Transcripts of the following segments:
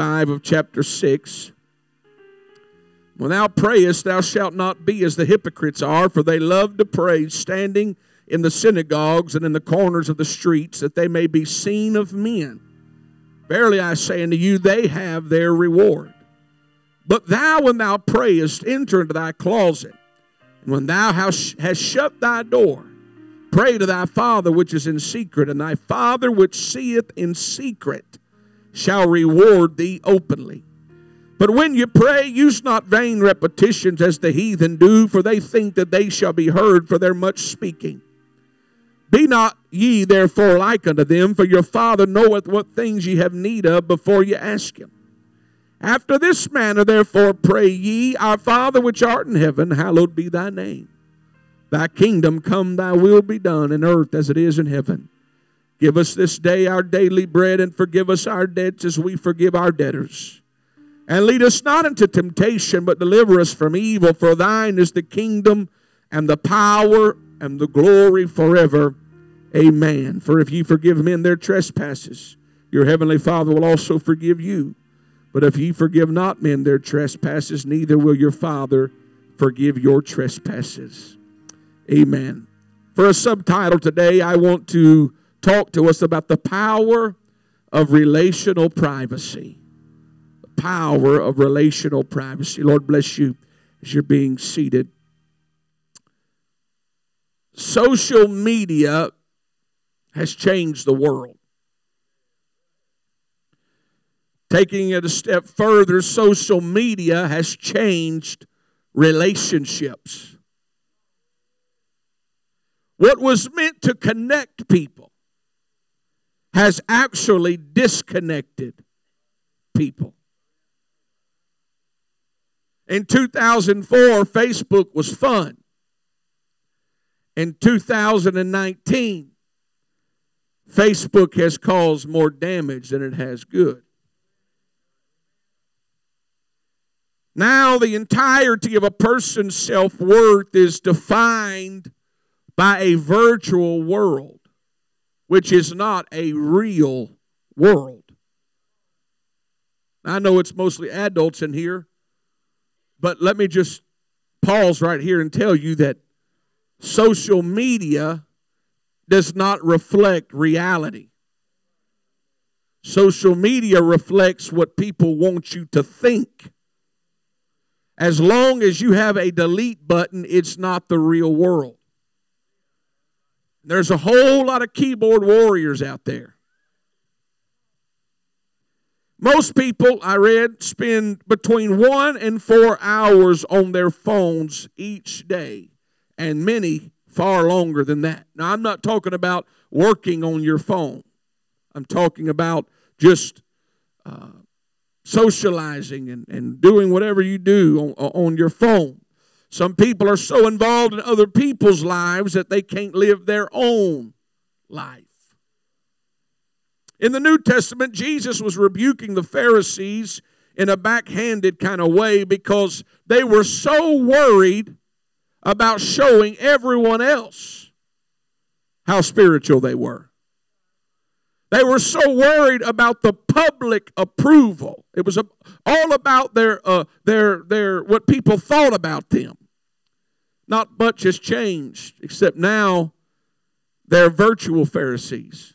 5 of chapter 6. When thou prayest, thou shalt not be as the hypocrites are, for they love to pray, standing in the synagogues and in the corners of the streets, that they may be seen of men. Verily I say unto you, they have their reward. But thou, when thou prayest, enter into thy closet, and when thou hast shut thy door, pray to thy Father which is in secret, and thy Father which seeth in secret shall reward thee openly. But when you pray, use not vain repetitions as the heathen do, for they think that they shall be heard for their much speaking. Be not ye therefore like unto them, for your Father knoweth what things ye have need of before ye ask him. After this manner, therefore, pray ye, Our Father which art in heaven, hallowed be thy name. Thy kingdom come, thy will be done in earth as it is in heaven. Give us this day our daily bread, and forgive us our debts as we forgive our debtors. And lead us not into temptation, but deliver us from evil. For thine is the kingdom, and the power, and the glory forever. Amen. For if ye forgive men their trespasses, your heavenly Father will also forgive you. But if ye forgive not men their trespasses, neither will your Father forgive your trespasses. Amen. For a subtitle today, I want to talk to us about the power of relational privacy. The power of relational privacy. Lord bless you as you're being seated. Social media has changed the world. Taking it a step further, social media has changed relationships. What was meant to connect people has actually disconnected people. In 2004, Facebook was fun. In 2019, Facebook has caused more damage than it has good. Now, the entirety of a person's self worth is defined by a virtual world, which is not a real world. I know it's mostly adults in here, but let me just pause right here and tell you that social media does not reflect reality. Social media reflects what people want you to think. As long as you have a delete button, it's not the real world. There's a whole lot of keyboard warriors out there. Most people, I read, spend between one and four hours on their phones each day, and many far longer than that. Now, I'm not talking about working on your phone, I'm talking about just uh, socializing and, and doing whatever you do on, on your phone. Some people are so involved in other people's lives that they can't live their own life. In the New Testament, Jesus was rebuking the Pharisees in a backhanded kind of way because they were so worried about showing everyone else how spiritual they were. They were so worried about the public approval. It was all about their, uh, their, their, what people thought about them. Not much has changed, except now they're virtual Pharisees.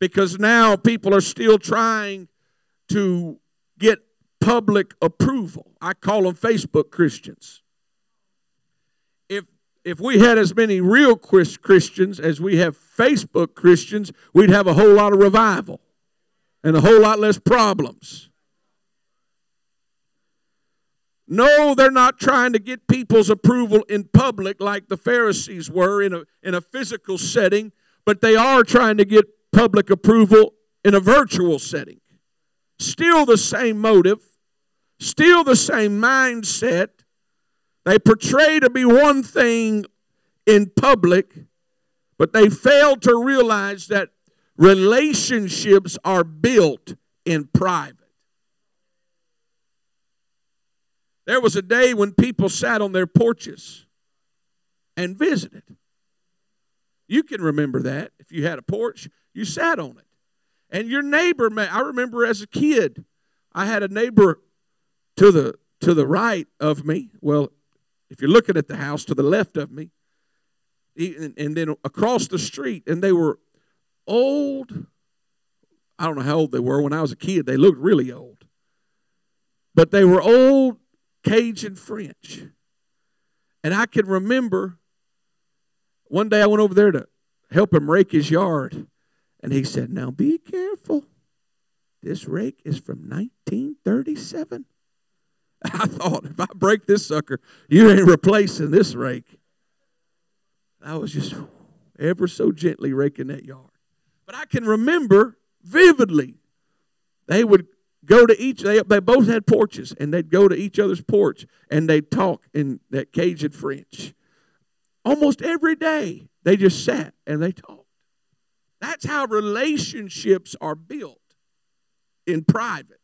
Because now people are still trying to get public approval. I call them Facebook Christians if we had as many real Christians as we have Facebook Christians, we'd have a whole lot of revival and a whole lot less problems. No, they're not trying to get people's approval in public like the Pharisees were in a, in a physical setting, but they are trying to get public approval in a virtual setting. Still the same motive, still the same mindset, they portray to be one thing in public, but they fail to realize that relationships are built in private. There was a day when people sat on their porches and visited. You can remember that. If you had a porch, you sat on it. And your neighbor, may, I remember as a kid, I had a neighbor to the to the right of me. Well, if you're looking at the house to the left of me, and, then across the street, and they were old. I don't know how old they were. When I was a kid, they looked really old. But they were old Cajun French. And I can remember one day I went over there to help him rake his yard. And he said, Now be careful. This rake is from 1937. I thought, if I break this sucker, you ain't replacing this rake. I was just ever so gently raking that yard. But I can remember vividly, they would go to each, they, they both had porches, and they'd go to each other's porch and they'd talk in that Cajun French. Almost every day, they just sat and they talked. That's how relationships are built in private.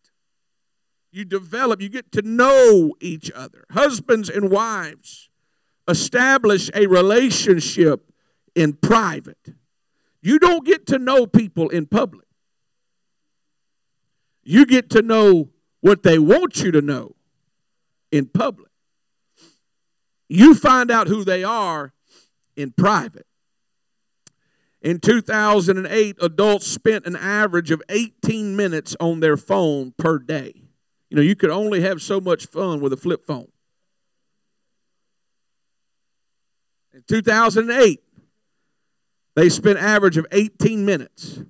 You develop, you get to know each other. Husbands and wives establish a relationship in private. You don't get to know people in public. You get to know what they want you to know in public. You find out who they are in private. In 2008, adults spent an average of 18 minutes on their phone per day. You know, you could only have so much fun with a flip phone. In 2008, they spent average of 18 minutes.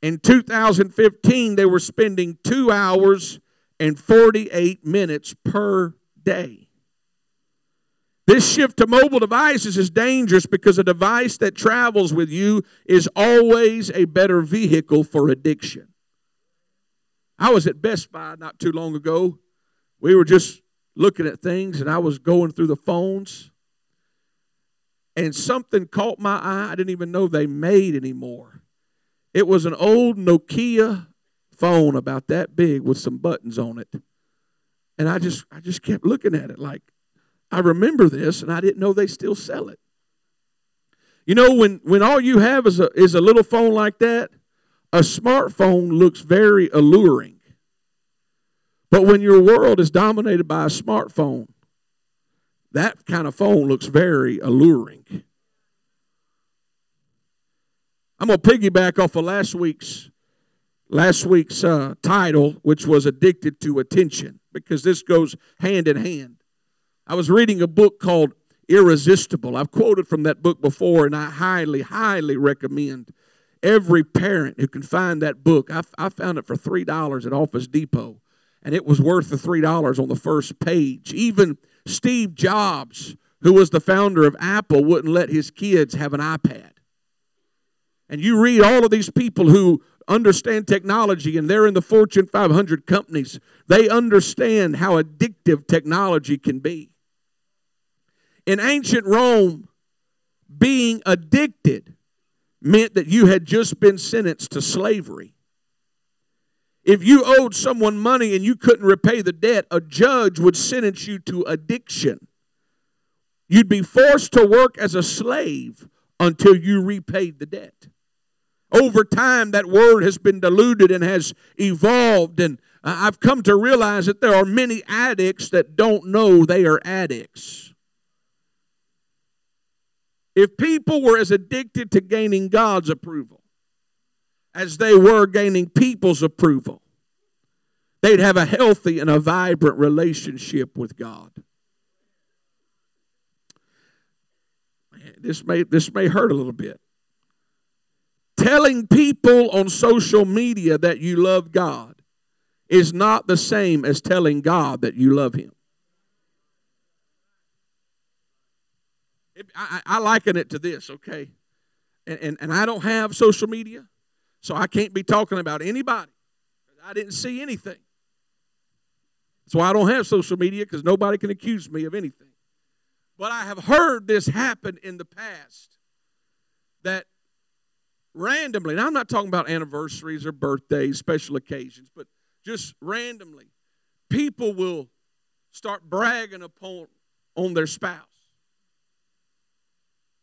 In 2015, they were spending two hours and 48 minutes per day. This shift to mobile devices is dangerous because a device that travels with you is always a better vehicle for addiction. I was at Best Buy not too long ago. We were just looking at things and I was going through the phones and something caught my eye I didn't even know they made anymore. It was an old Nokia phone about that big with some buttons on it. And I just I just kept looking at it like I remember this and I didn't know they still sell it. You know when when all you have is a is a little phone like that, a smartphone looks very alluring. But when your world is dominated by a smartphone, that kind of phone looks very alluring. I'm going to piggyback off of last week's last week's uh, title, which was "Addicted to Attention," because this goes hand in hand. I was reading a book called Irresistible. I've quoted from that book before, and I highly, highly recommend every parent who can find that book. I, I found it for three dollars at Office Depot, and it was worth the three dollars on the first page. Even Steve Jobs, who was the founder of Apple, wouldn't let his kids have an iPad. And you read all of these people who understand technology and they're in the Fortune 500 companies, they understand how addictive technology can be. In ancient Rome, being addicted meant that you had just been sentenced to slavery. If you owed someone money and you couldn't repay the debt, a judge would sentence you to addiction. You'd be forced to work as a slave until you repaid the debt. Over time, that word has been diluted and has evolved, and I've come to realize that there are many addicts that don't know they are addicts. If people were as addicted to gaining God's approval as they were gaining people's approval, they'd have a healthy and a vibrant relationship with God. This may, this may hurt a little bit. Telling people on social media that you love God is not the same as telling God that you love Him. I, I, liken it to this, okay? And, and, and I don't have social media. So I can't be talking about anybody. I didn't see anything. That's why I don't have social media because nobody can accuse me of anything. But I have heard this happen in the past that randomly, now I'm not talking about anniversaries or birthdays, special occasions, but just randomly, people will start bragging upon on their spouse.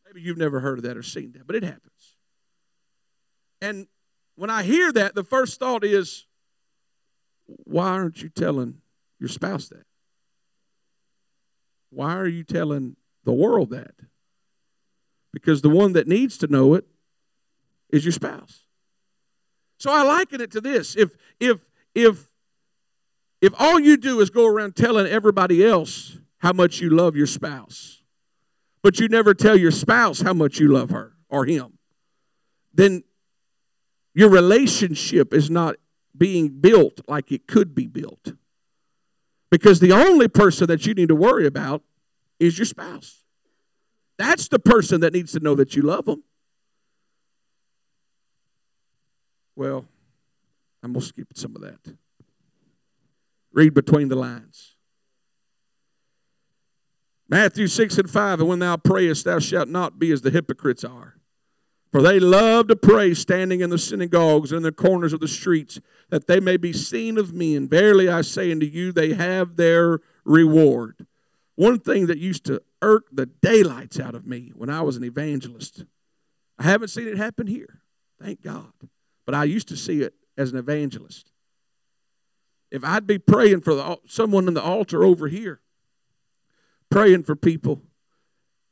Maybe you've never heard of that or seen that, but it happens. And when I hear that, the first thought is, why aren't you telling your spouse that? Why are you telling the world that? Because the one that needs to know it is your spouse. So I liken it to this. If if if if all you do is go around telling everybody else how much you love your spouse, but you never tell your spouse how much you love her or him, then your relationship is not being built like it could be built. Because the only person that you need to worry about is your spouse. That's the person that needs to know that you love them. Well, I'm going to skip some of that. Read between the lines. Matthew 6 and 5 And when thou prayest, thou shalt not be as the hypocrites are. For they love to pray standing in the synagogues and in the corners of the streets, that they may be seen of men. Verily I say unto you, they have their reward. One thing that used to irk the daylights out of me when I was an evangelist, I haven't seen it happen here, thank God. But I used to see it as an evangelist. If I'd be praying for the, someone in the altar over here, praying for people,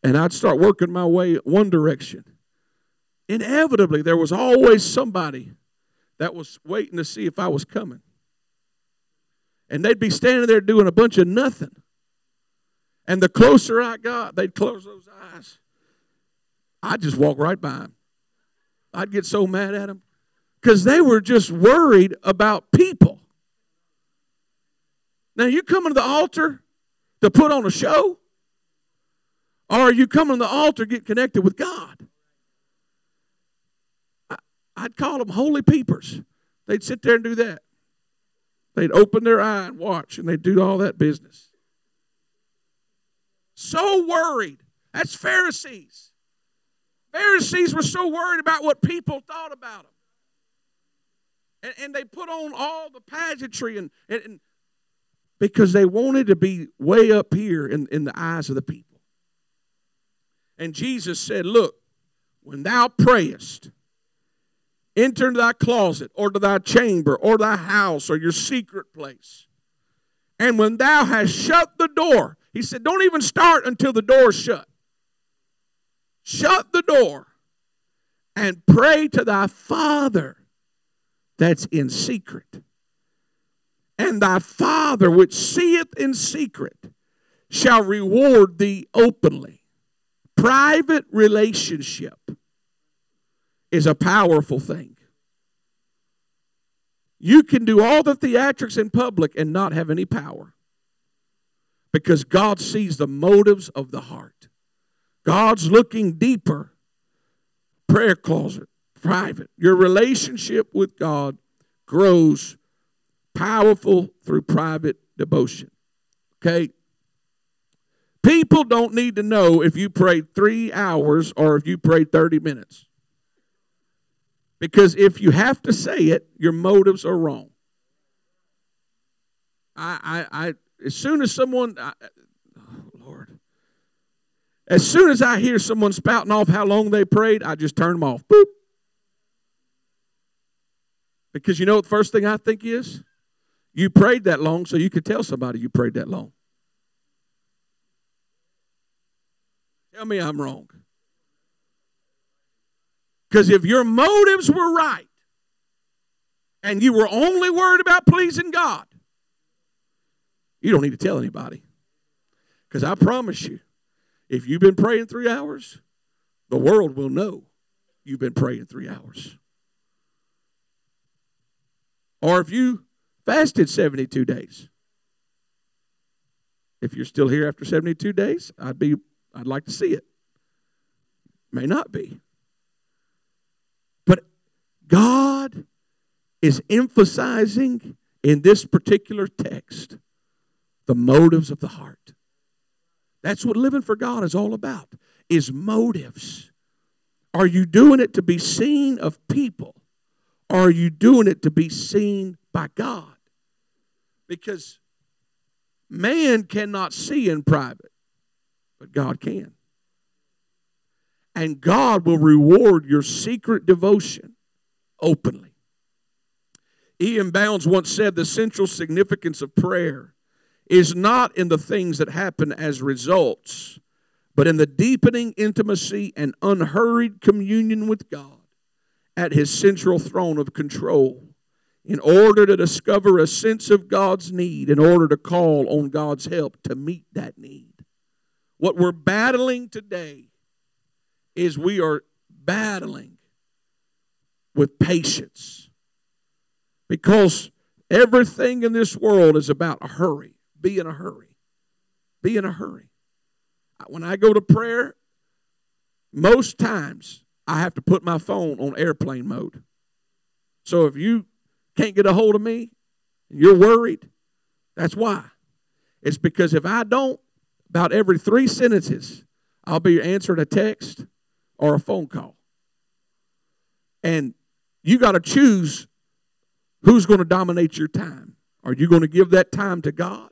and I'd start working my way one direction, inevitably there was always somebody that was waiting to see if I was coming. And they'd be standing there doing a bunch of nothing. And the closer I got, they'd close those eyes. I'd just walk right by them. I'd get so mad at them because they were just worried about people. Now, you coming to the altar to put on a show? Or are you coming to the altar to get connected with God? I'd call them holy peepers. They'd sit there and do that. They'd open their eye and watch, and they'd do all that business. So worried. That's Pharisees. Pharisees were so worried about what people thought about them. And, and they put on all the pageantry and, and, and because they wanted to be way up here in, in the eyes of the people. And Jesus said, Look, when thou prayest, Enter into thy closet or to thy chamber or thy house or your secret place. And when thou hast shut the door, he said, don't even start until the door is shut. Shut the door and pray to thy Father that's in secret. And thy Father which seeth in secret shall reward thee openly. Private relationship is a powerful thing. You can do all the theatrics in public and not have any power because God sees the motives of the heart. God's looking deeper. Prayer closet, private. Your relationship with God grows powerful through private devotion. Okay? People don't need to know if you prayed three hours or if you prayed 30 minutes. Because if you have to say it, your motives are wrong. I, I, I as soon as someone, I, oh Lord, as soon as I hear someone spouting off how long they prayed, I just turn them off. Boop. Because you know what the first thing I think is? You prayed that long so you could tell somebody you prayed that long. Tell me I'm wrong. Because if your motives were right and you were only worried about pleasing God, you don't need to tell anybody. Because I promise you, if you've been praying three hours, the world will know you've been praying three hours. Or if you fasted 72 days. If you're still here after 72 days, I'd be I'd like to see it. May not be. God is emphasizing in this particular text the motives of the heart. That's what living for God is all about. Is motives. Are you doing it to be seen of people? Or are you doing it to be seen by God? Because man cannot see in private, but God can. And God will reward your secret devotion openly. E.M. Bounds once said the central significance of prayer is not in the things that happen as results, but in the deepening intimacy and unhurried communion with God at His central throne of control in order to discover a sense of God's need, in order to call on God's help to meet that need. What we're battling today is we are battling with patience because everything in this world is about a hurry. Be in a hurry. Be in a hurry. When I go to prayer, most times I have to put my phone on airplane mode. So if you can't get a hold of me, you're worried, that's why. It's because if I don't, about every three sentences, I'll be answering a text or a phone call. And you got to choose who's going to dominate your time. Are you going to give that time to God?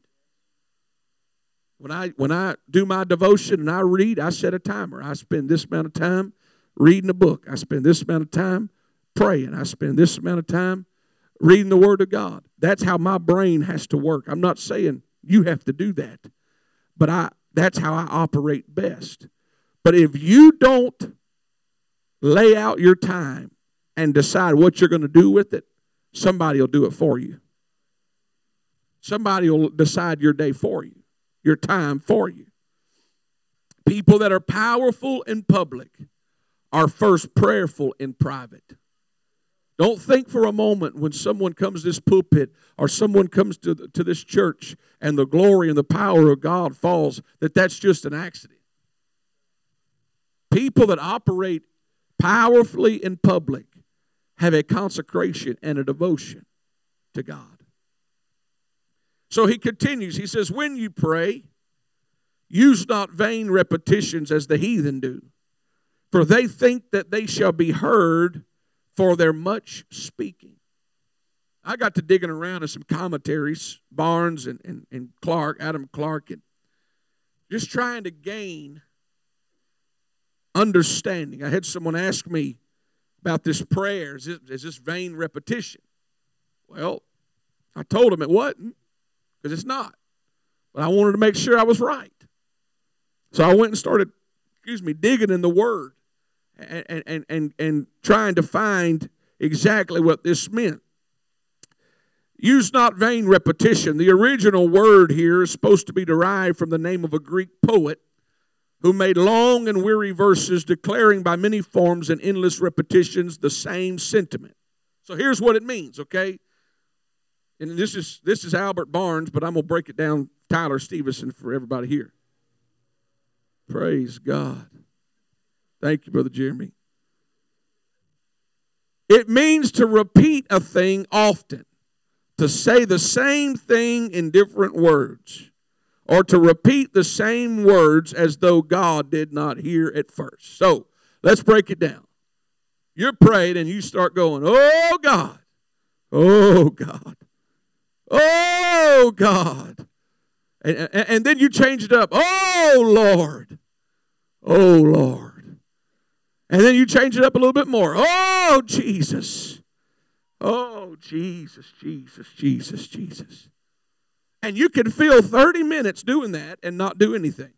When I when I do my devotion and I read, I set a timer. I spend this amount of time reading a book. I spend this amount of time praying. I spend this amount of time reading the Word of God. That's how my brain has to work. I'm not saying you have to do that, but I that's how I operate best. But if you don't lay out your time and decide what you're going to do with it, somebody will do it for you. Somebody will decide your day for you, your time for you. People that are powerful in public are first prayerful in private. Don't think for a moment when someone comes to this pulpit or someone comes to, to this church and the glory and the power of God falls that that's just an accident. People that operate powerfully in public have a consecration and a devotion to God. So he continues. He says, When you pray, use not vain repetitions as the heathen do, for they think that they shall be heard for their much speaking. I got to digging around in some commentaries, Barnes and, and, and Clarke, Adam Clarke, and just trying to gain understanding. I had someone ask me about this prayer. Is, it, is this vain repetition? Well, I told him it wasn't because it's not. But I wanted to make sure I was right. So I went and started, excuse me, digging in the Word and, and, and, and trying to find exactly what this meant. Use not vain repetition. The original word here is supposed to be derived from the name of a Greek poet who made long and weary verses declaring by many forms and endless repetitions the same sentiment. So here's what it means, okay? And this is this is Albert Barnes, but I'm gonna break it down Tyler Stevenson for everybody here. Praise God. Thank you, Brother Jeremy. It means to repeat a thing often, to say the same thing in different words, or to repeat the same words as though God did not hear at first. So let's break it down. You're praying and you start going, Oh God, oh God, oh God. And, and, and then you change it up, Oh Lord, oh Lord. And then you change it up a little bit more. Oh, Jesus. Oh, Jesus, Jesus, Jesus, Jesus. And you can fill 30 minutes doing that and not do anything.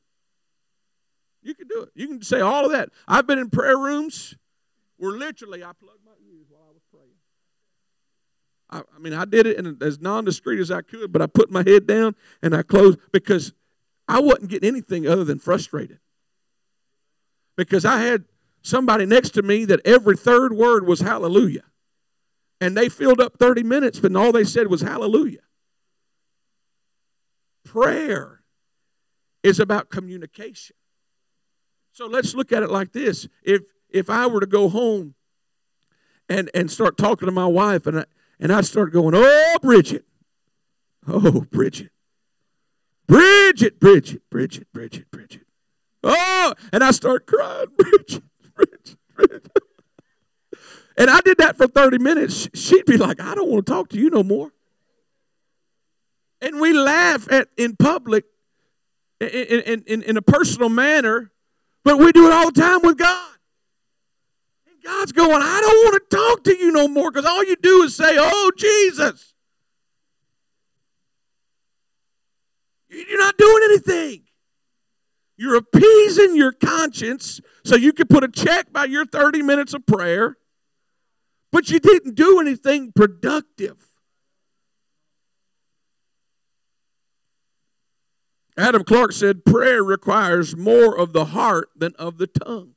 You can do it. You can say all of that. I've been in prayer rooms where literally I plugged my ears while I was praying. I, I mean, I did it in as non discreet as I could, but I put my head down and I closed because I wasn't getting anything other than frustrated. Because I had somebody next to me that every third word was hallelujah. And they filled up 30 minutes, but all they said was hallelujah. Prayer is about communication. So let's look at it like this. If if I were to go home and, and start talking to my wife and I, and I start going, oh Bridget, oh Bridget, Bridget, Bridget, Bridget, Bridget, Bridget. Oh, and I start crying, Bridget, Bridget, Bridget. and I did that for 30 minutes. She'd be like, I don't want to talk to you no more. And we laugh at in public in, in, in, in a personal manner, but we do it all the time with God. And God's going, I don't want to talk to you no more because all you do is say, Oh, Jesus. You're not doing anything. You're appeasing your conscience so you can put a check by your 30 minutes of prayer, but you didn't do anything productive. Adam Clarke said prayer requires more of the heart than of the tongue.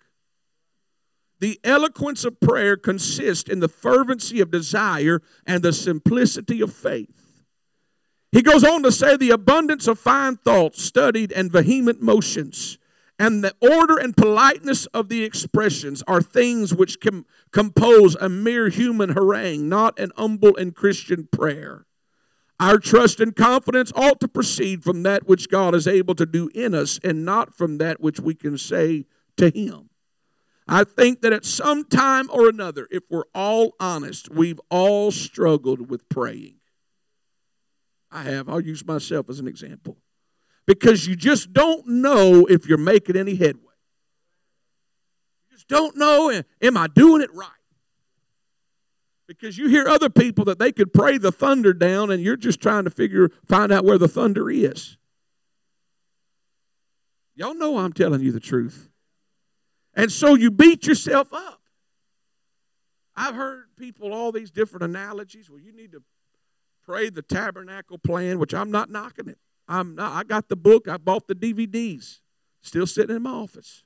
The eloquence of prayer consists in the fervency of desire and the simplicity of faith. He goes on to say the abundance of fine thoughts, studied and vehement motions, and the order and politeness of the expressions are things which com- compose a mere human harangue, not an humble and Christian prayer. Our trust and confidence ought to proceed from that which God is able to do in us and not from that which we can say to Him. I think that at some time or another, if we're all honest, we've all struggled with praying. I have. I'll use myself as an example. Because you just don't know if you're making any headway. You just don't know, am I doing it right? Because you hear other people that they could pray the thunder down and you're just trying to figure, find out where the thunder is. Y'all know I'm telling you the truth. And so you beat yourself up. I've heard people all these different analogies. Well, you need to pray the tabernacle plan, which I'm not knocking it. I'm not, I got the book, I bought the DVDs, still sitting in my office.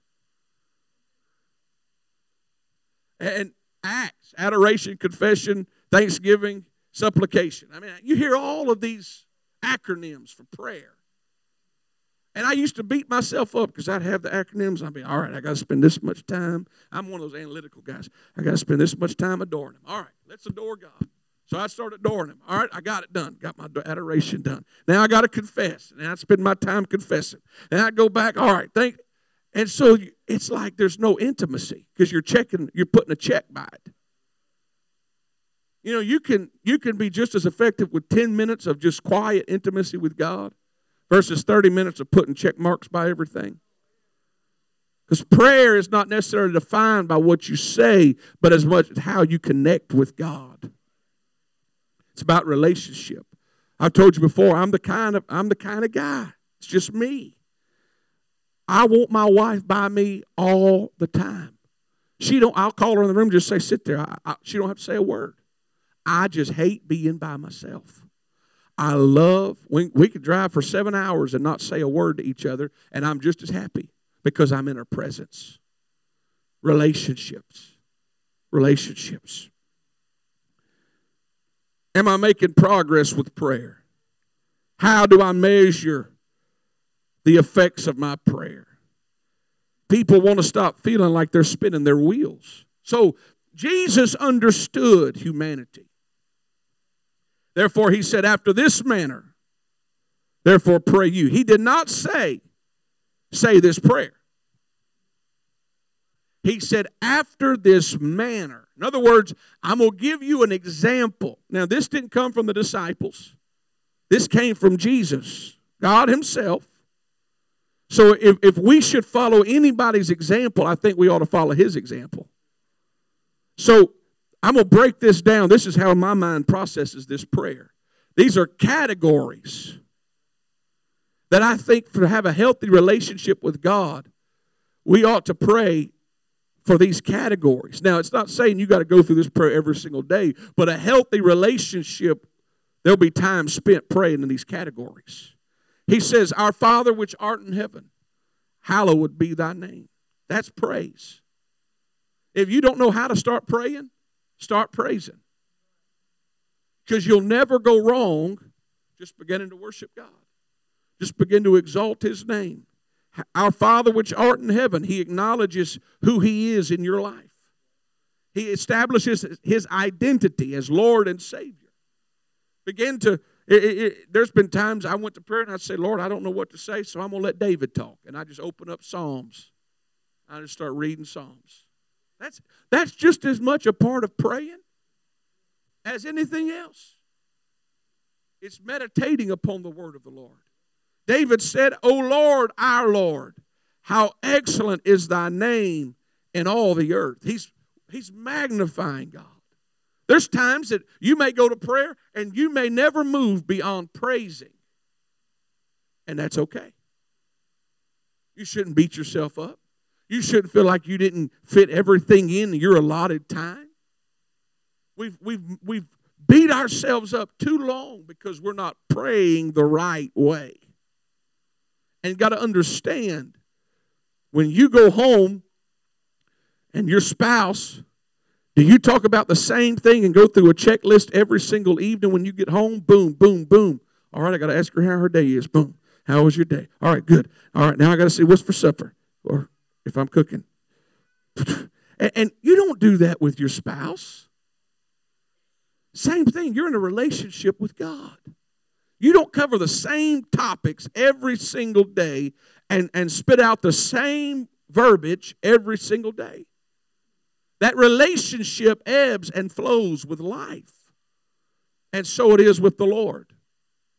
And acts adoration, confession, thanksgiving, supplication. I mean, you hear all of these acronyms for prayer. And I used to beat myself up because I'd have the acronyms. I'd be, all right, I got to spend this much time. I'm one of those analytical guys. I got to spend this much time adoring Him. All right, let's adore God. So I started adoring Him. All right, I got it done. Got my adoration done. Now I got to confess. And I spend my time confessing. And I go back. All right, thank and so it's like there's no intimacy because you're checking, you're putting a check by it. You know, you can you can be just as effective with 10 minutes of just quiet intimacy with God versus 30 minutes of putting check marks by everything. Because prayer is not necessarily defined by what you say, but as much as how you connect with God. It's about relationship. I've told you before, I'm the kind of I'm the kind of guy. It's just me. I want my wife by me all the time. She don't. I'll call her in the room, just say, "Sit there." I, I, she don't have to say a word. I just hate being by myself. I love. when we could drive for seven hours and not say a word to each other, and I'm just as happy because I'm in her presence. Relationships, relationships. Am I making progress with prayer? How do I measure the effects of my prayer. People want to stop feeling like they're spinning their wheels. So Jesus understood humanity. Therefore, he said, After this manner, therefore pray you. He did not say, Say this prayer. He said, After this manner. In other words, I'm going to give you an example. Now, this didn't come from the disciples, this came from Jesus, God Himself. So if, if we should follow anybody's example, I think we ought to follow his example. So I'm going to break this down. This is how my mind processes this prayer. These are categories that I think to have a healthy relationship with God, we ought to pray for these categories. Now, it's not saying you got to go through this prayer every single day, but a healthy relationship, there'll be time spent praying in these categories. He says, Our Father which art in heaven, hallowed be thy name. That's praise. If you don't know how to start praying, start praising. Because you'll never go wrong just beginning to worship God. Just begin to exalt his name. Our Father which art in heaven, he acknowledges who he is in your life. He establishes his identity as Lord and Savior. Begin to it, it, it, there's been times I went to prayer and I'd say, Lord, I don't know what to say, so I'm going to let David talk. And I just open up Psalms. I just start reading Psalms. That's, that's just as much a part of praying as anything else. It's meditating upon the word of the Lord. David said, O Lord, our Lord, how excellent is thy name in all the earth. He's He's magnifying God. There's times that you may go to prayer and you may never move beyond praising. And that's okay. You shouldn't beat yourself up. You shouldn't feel like you didn't fit everything in your allotted time. We've, we've, we've beat ourselves up too long because we're not praying the right way. And you got to understand when you go home and your spouse, do you talk about the same thing and go through a checklist every single evening when you get home? Boom, boom, boom. All right, I got to ask her how her day is. Boom. How was your day? All right, good. All right, now I got to see what's for supper or if I'm cooking. And, and you don't do that with your spouse. Same thing, you're in a relationship with God. You don't cover the same topics every single day and, and spit out the same verbiage every single day. That relationship ebbs and flows with life. And so it is with the Lord.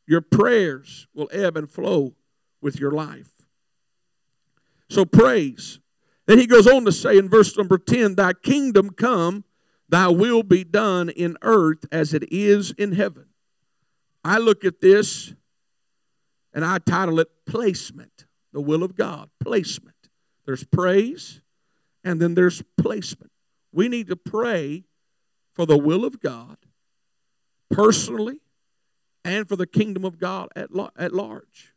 Your prayers will ebb and flow with your life. So praise. Then he goes on to say in verse number 10 Thy kingdom come, thy will be done in earth as it is in heaven. I look at this and I title it Placement, the will of God. Placement. There's praise and then there's placement. We need to pray for the will of God personally and for the kingdom of God at, at large.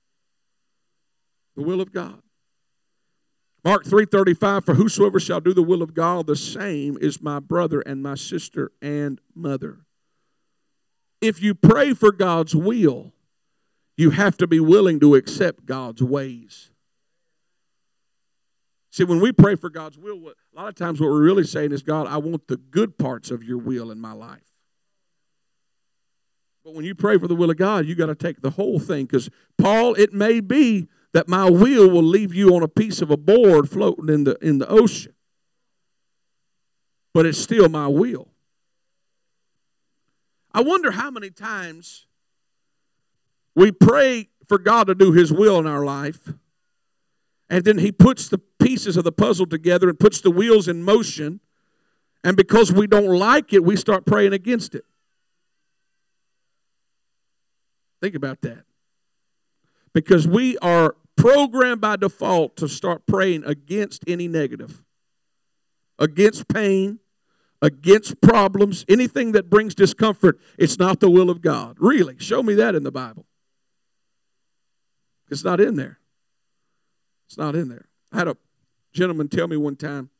The will of God. Mark 3:35 for whosoever shall do the will of God the same is my brother and my sister and mother. If you pray for God's will, you have to be willing to accept God's ways. See, when we pray for God's will, a lot of times what we're really saying is, God, I want the good parts of your will in my life. But when you pray for the will of God, you got to take the whole thing. Because, Paul, it may be that my will will leave you on a piece of a board floating in the, in the ocean. But it's still my will. I wonder how many times we pray for God to do His will in our life, and then He puts the pieces of the puzzle together and puts the wheels in motion, and because we don't like it, we start praying against it. Think about that. Because we are programmed by default to start praying against any negative, against pain, against problems, anything that brings discomfort. It's not the will of God. Really, show me that in the Bible. It's not in there. It's not in there. I had a gentleman tell me one time,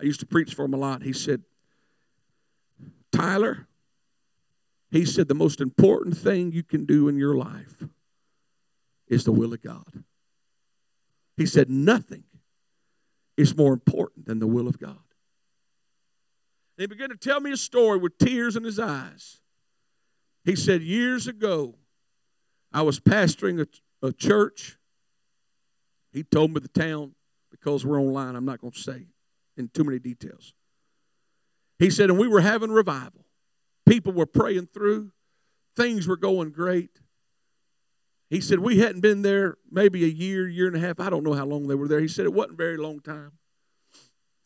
I used to preach for him a lot. He said, Tyler, he said, the most important thing you can do in your life is the will of God. He said, nothing is more important than the will of God. And he began to tell me a story with tears in his eyes. He said, Years ago, I was pastoring a, a church. He told me the town because we're online. I'm not going to say in too many details. He said, and we were having revival. People were praying through, things were going great. He said, We hadn't been there maybe a year, year and a half. I don't know how long they were there. He said, It wasn't a very long time.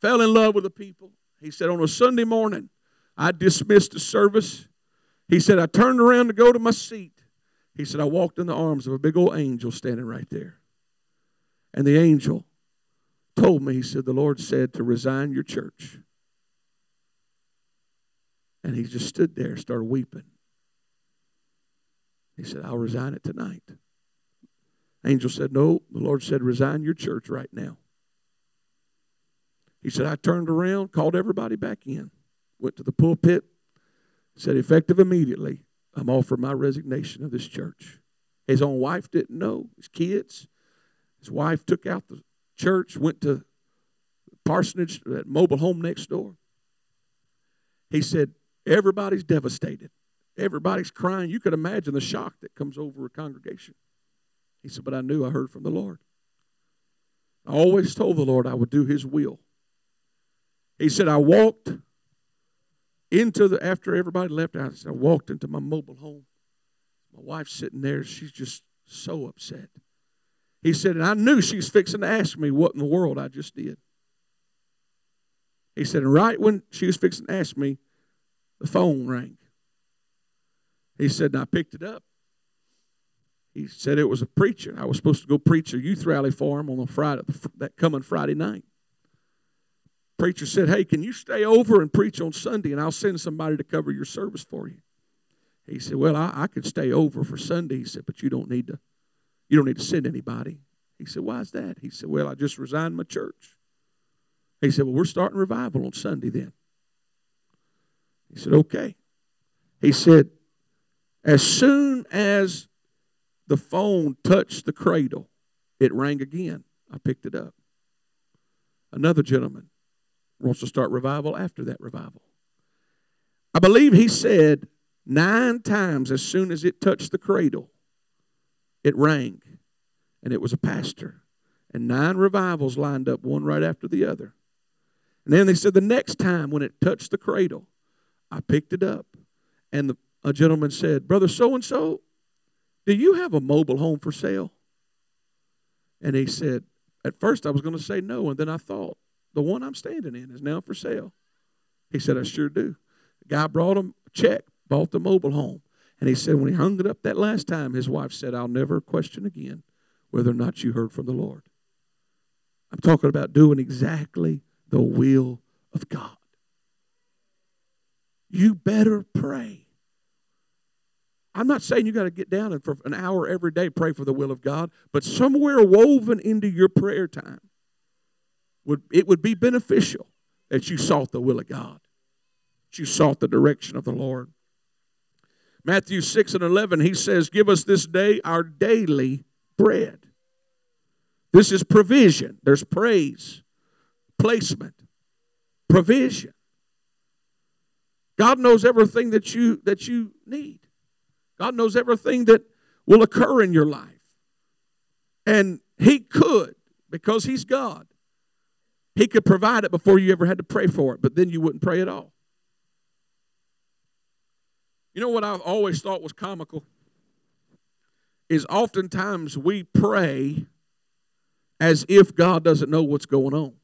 Fell in love with the people. He said, On a Sunday morning, I dismissed the service. He said, I turned around to go to my seat. He said, I walked in the arms of a big old angel standing right there. And the angel told me, he said, the Lord said to resign your church. And he just stood there, started weeping. He said, I'll resign it tonight. Angel said, No, the Lord said, resign your church right now. He said, I turned around, called everybody back in, went to the pulpit, said, effective immediately, I'm offering my resignation of this church. His own wife didn't know, his kids. His wife took out the church, went to parsonage, that mobile home next door. He said, Everybody's devastated. Everybody's crying. You could imagine the shock that comes over a congregation. He said, But I knew I heard from the Lord. I always told the Lord I would do His will. He said, I walked into the, after everybody left, I, said, I walked into my mobile home. My wife's sitting there. She's just so upset. He said, and I knew she was fixing to ask me what in the world I just did. He said, and right when she was fixing to ask me, the phone rang. He said, and I picked it up. He said it was a preacher. I was supposed to go preach a youth rally for him on a Friday, that coming Friday night. Preacher said, Hey, can you stay over and preach on Sunday and I'll send somebody to cover your service for you? He said, Well, I, I could stay over for Sunday. He said, But you don't need to you don't need to send anybody. He said, Why is that? He said, Well, I just resigned my church. He said, Well, we're starting revival on Sunday then. He said, Okay. He said, As soon as the phone touched the cradle, it rang again. I picked it up. Another gentleman wants to start revival after that revival. I believe he said nine times as soon as it touched the cradle, it rang, and it was a pastor. And nine revivals lined up, one right after the other. And then they said the next time when it touched the cradle, I picked it up, and the, a gentleman said, Brother so and so, do you have a mobile home for sale? And he said, At first I was going to say no, and then I thought, the one I'm standing in is now for sale. He said, I sure do. The guy brought him a check, bought the mobile home. And he said, when he hung it up that last time, his wife said, I'll never question again whether or not you heard from the Lord. I'm talking about doing exactly the will of God. You better pray. I'm not saying you got to get down and for an hour every day pray for the will of God, but somewhere woven into your prayer time would it would be beneficial that you sought the will of God, that you sought the direction of the Lord. Matthew 6 and 11, he says, Give us this day our daily bread. This is provision. There's praise, placement, provision. God knows everything that you that you need. God knows everything that will occur in your life. And he could because he's God he could provide it before you ever had to pray for it, but then you wouldn't pray at all. You know what I've always thought was comical? Is oftentimes we pray as if God doesn't know what's going on.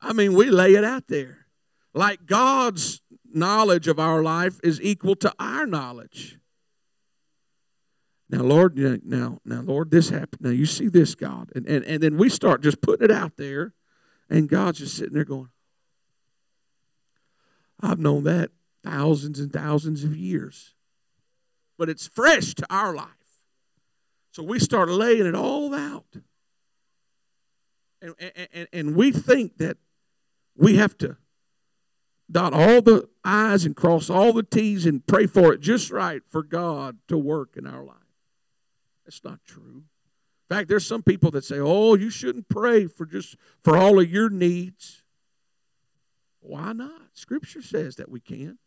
I mean, we lay it out there. Like God's knowledge of our life is equal to our knowledge. Now, Lord, now, now, Lord, this happened. Now you see this, God. And, and, and then we start just putting it out there, and God's just sitting there going, I've known that thousands and thousands of years. But it's fresh to our life. So we start laying it all out. And, and, and we think that we have to dot all the I's and cross all the T's and pray for it just right for God to work in our life. That's not true. In fact, there's some people that say, "Oh, you shouldn't pray for just for all of your needs." Why not? Scripture says that we can.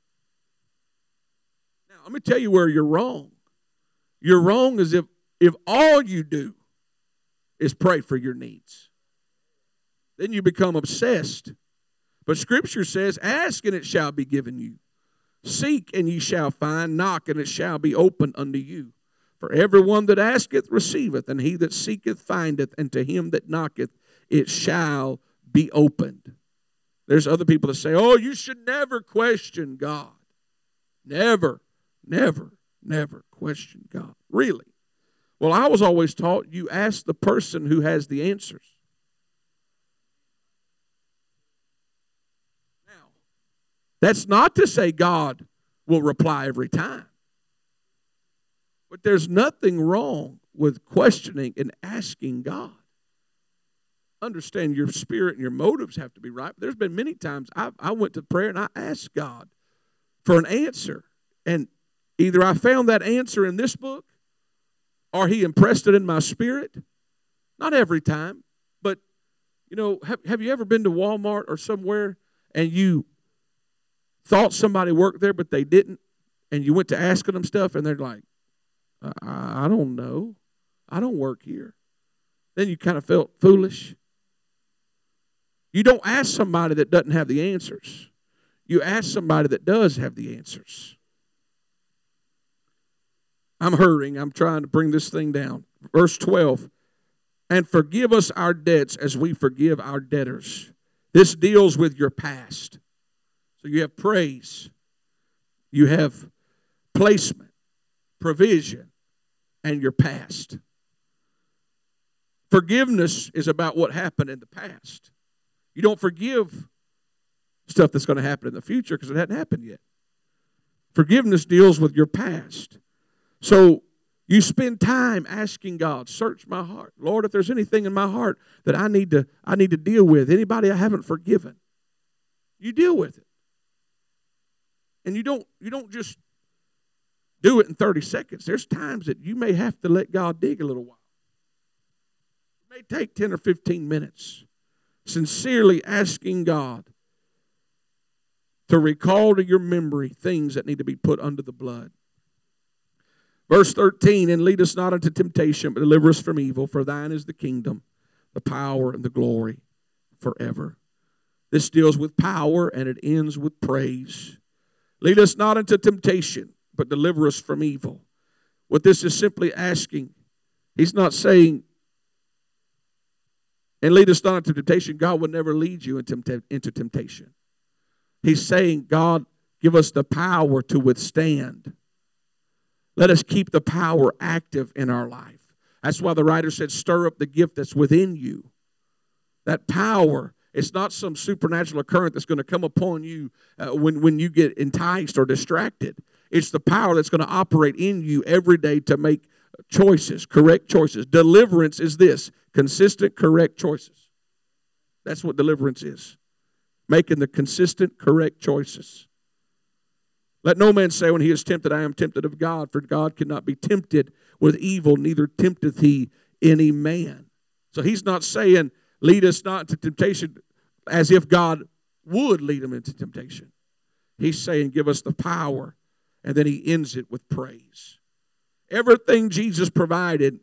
Now, let me tell you where you're wrong. You're wrong as if if all you do is pray for your needs. Then you become obsessed. But Scripture says, Ask and it shall be given you. Seek and ye shall find. Knock and it shall be opened unto you. For everyone that asketh receiveth, and he that seeketh findeth, and to him that knocketh it shall be opened. There's other people that say, oh, you should never question God. Never, never, never question God. Really? Well, I was always taught you ask the person who has the answers. Now, that's not to say God will reply every time. But there's nothing wrong with questioning and asking God. Understand your spirit and your motives have to be right. But there's been many times I, I went to prayer and I asked God for an answer. And either I found that answer in this book or He impressed it in my spirit. Not every time, but you know, have, have you ever been to Walmart or somewhere and you thought somebody worked there but they didn't? And you went to asking them stuff and they're like, I, I don't know. I don't work here. Then you kind of felt foolish. You don't ask somebody that doesn't have the answers. You ask somebody that does have the answers. I'm hurrying. I'm trying to bring this thing down. Verse 12. and forgive us our debts as we forgive our debtors. This deals with your past. So you have praise, you have placement, provision, and your past. Forgiveness is about what happened in the past. You don't forgive stuff that's going to happen in the future because it hadn't happened yet. Forgiveness deals with your past. So you spend time asking God, search my heart. Lord, if there's anything in my heart that I need to I need to deal with, anybody I haven't forgiven, you deal with it. And you don't you don't just do it in 30 seconds. There's times that you may have to let God dig a little while. It may take 10 or 15 minutes. Sincerely asking God to recall to your memory things that need to be put under the blood. Verse 13, and lead us not into temptation, but deliver us from evil, for thine is the kingdom, the power, and the glory forever. This deals with power and it ends with praise. Lead us not into temptation, but deliver us from evil. What this is simply asking, he's not saying, and lead us not into temptation. God will never lead you into, temptation. He's saying, God, give us the power to withstand. Let us keep the power active in our life. That's why the writer said, stir up the gift that's within you. That power, it's not some supernatural current that's going to come upon you uh, when, when you get enticed or distracted. It's the power that's going to operate in you every day to make choices, correct choices. Deliverance is this consistent, correct choices. That's what deliverance is making the consistent, correct choices. Let no man say when he is tempted, I am tempted of God, for God cannot be tempted with evil, neither tempteth he any man. So he's not saying, lead us not into temptation as if God would lead him into temptation. He's saying, give us the power. And then he ends it with praise. Everything Jesus provided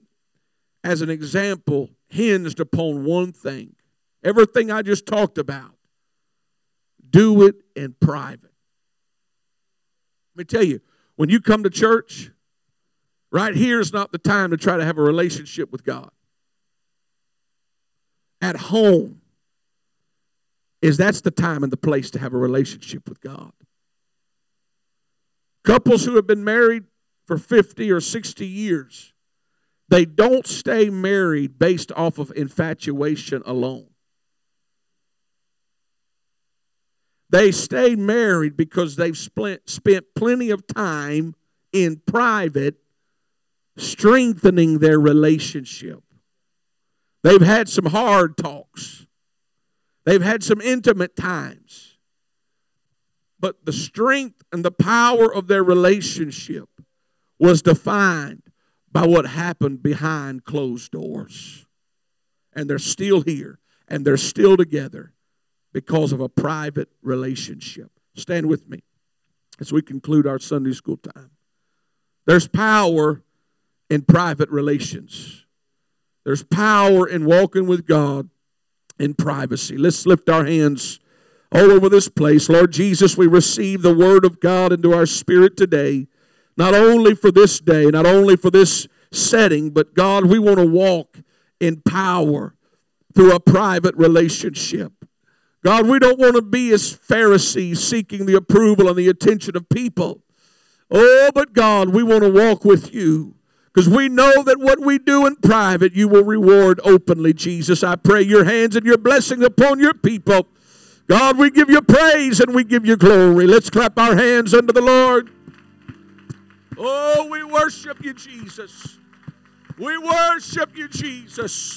as an example hinged upon one thing. Everything I just talked about do it in private. Let me tell you, when you come to church, right here is not the time to try to have a relationship with God. At home is that's the time and the place to have a relationship with God. Couples who have been married for 50 or 60 years, they don't stay married based off of infatuation alone. They stay married because they've spent, plenty of time in private strengthening their relationship. They've had some hard talks, they've had some intimate times. But the strength and the power of their relationship was defined by what happened behind closed doors. And they're still here and they're still together because of a private relationship. Stand with me as we conclude our Sunday school time. There's power in private relations. There's power in walking with God in privacy. Let's lift our hands all over this place. Lord Jesus, we receive the Word of God into our spirit today, not only for this day, not only for this setting, but God, we want to walk in power through a private relationship. God, we don't want to be as Pharisees seeking the approval and the attention of people. Oh, but God, we want to walk with you because we know that what we do in private, you will reward openly, Jesus. I pray your hands and your blessing upon your people. God, we give you praise and we give you glory. Let's clap our hands unto the Lord. Oh, we worship you, Jesus. We worship you, Jesus.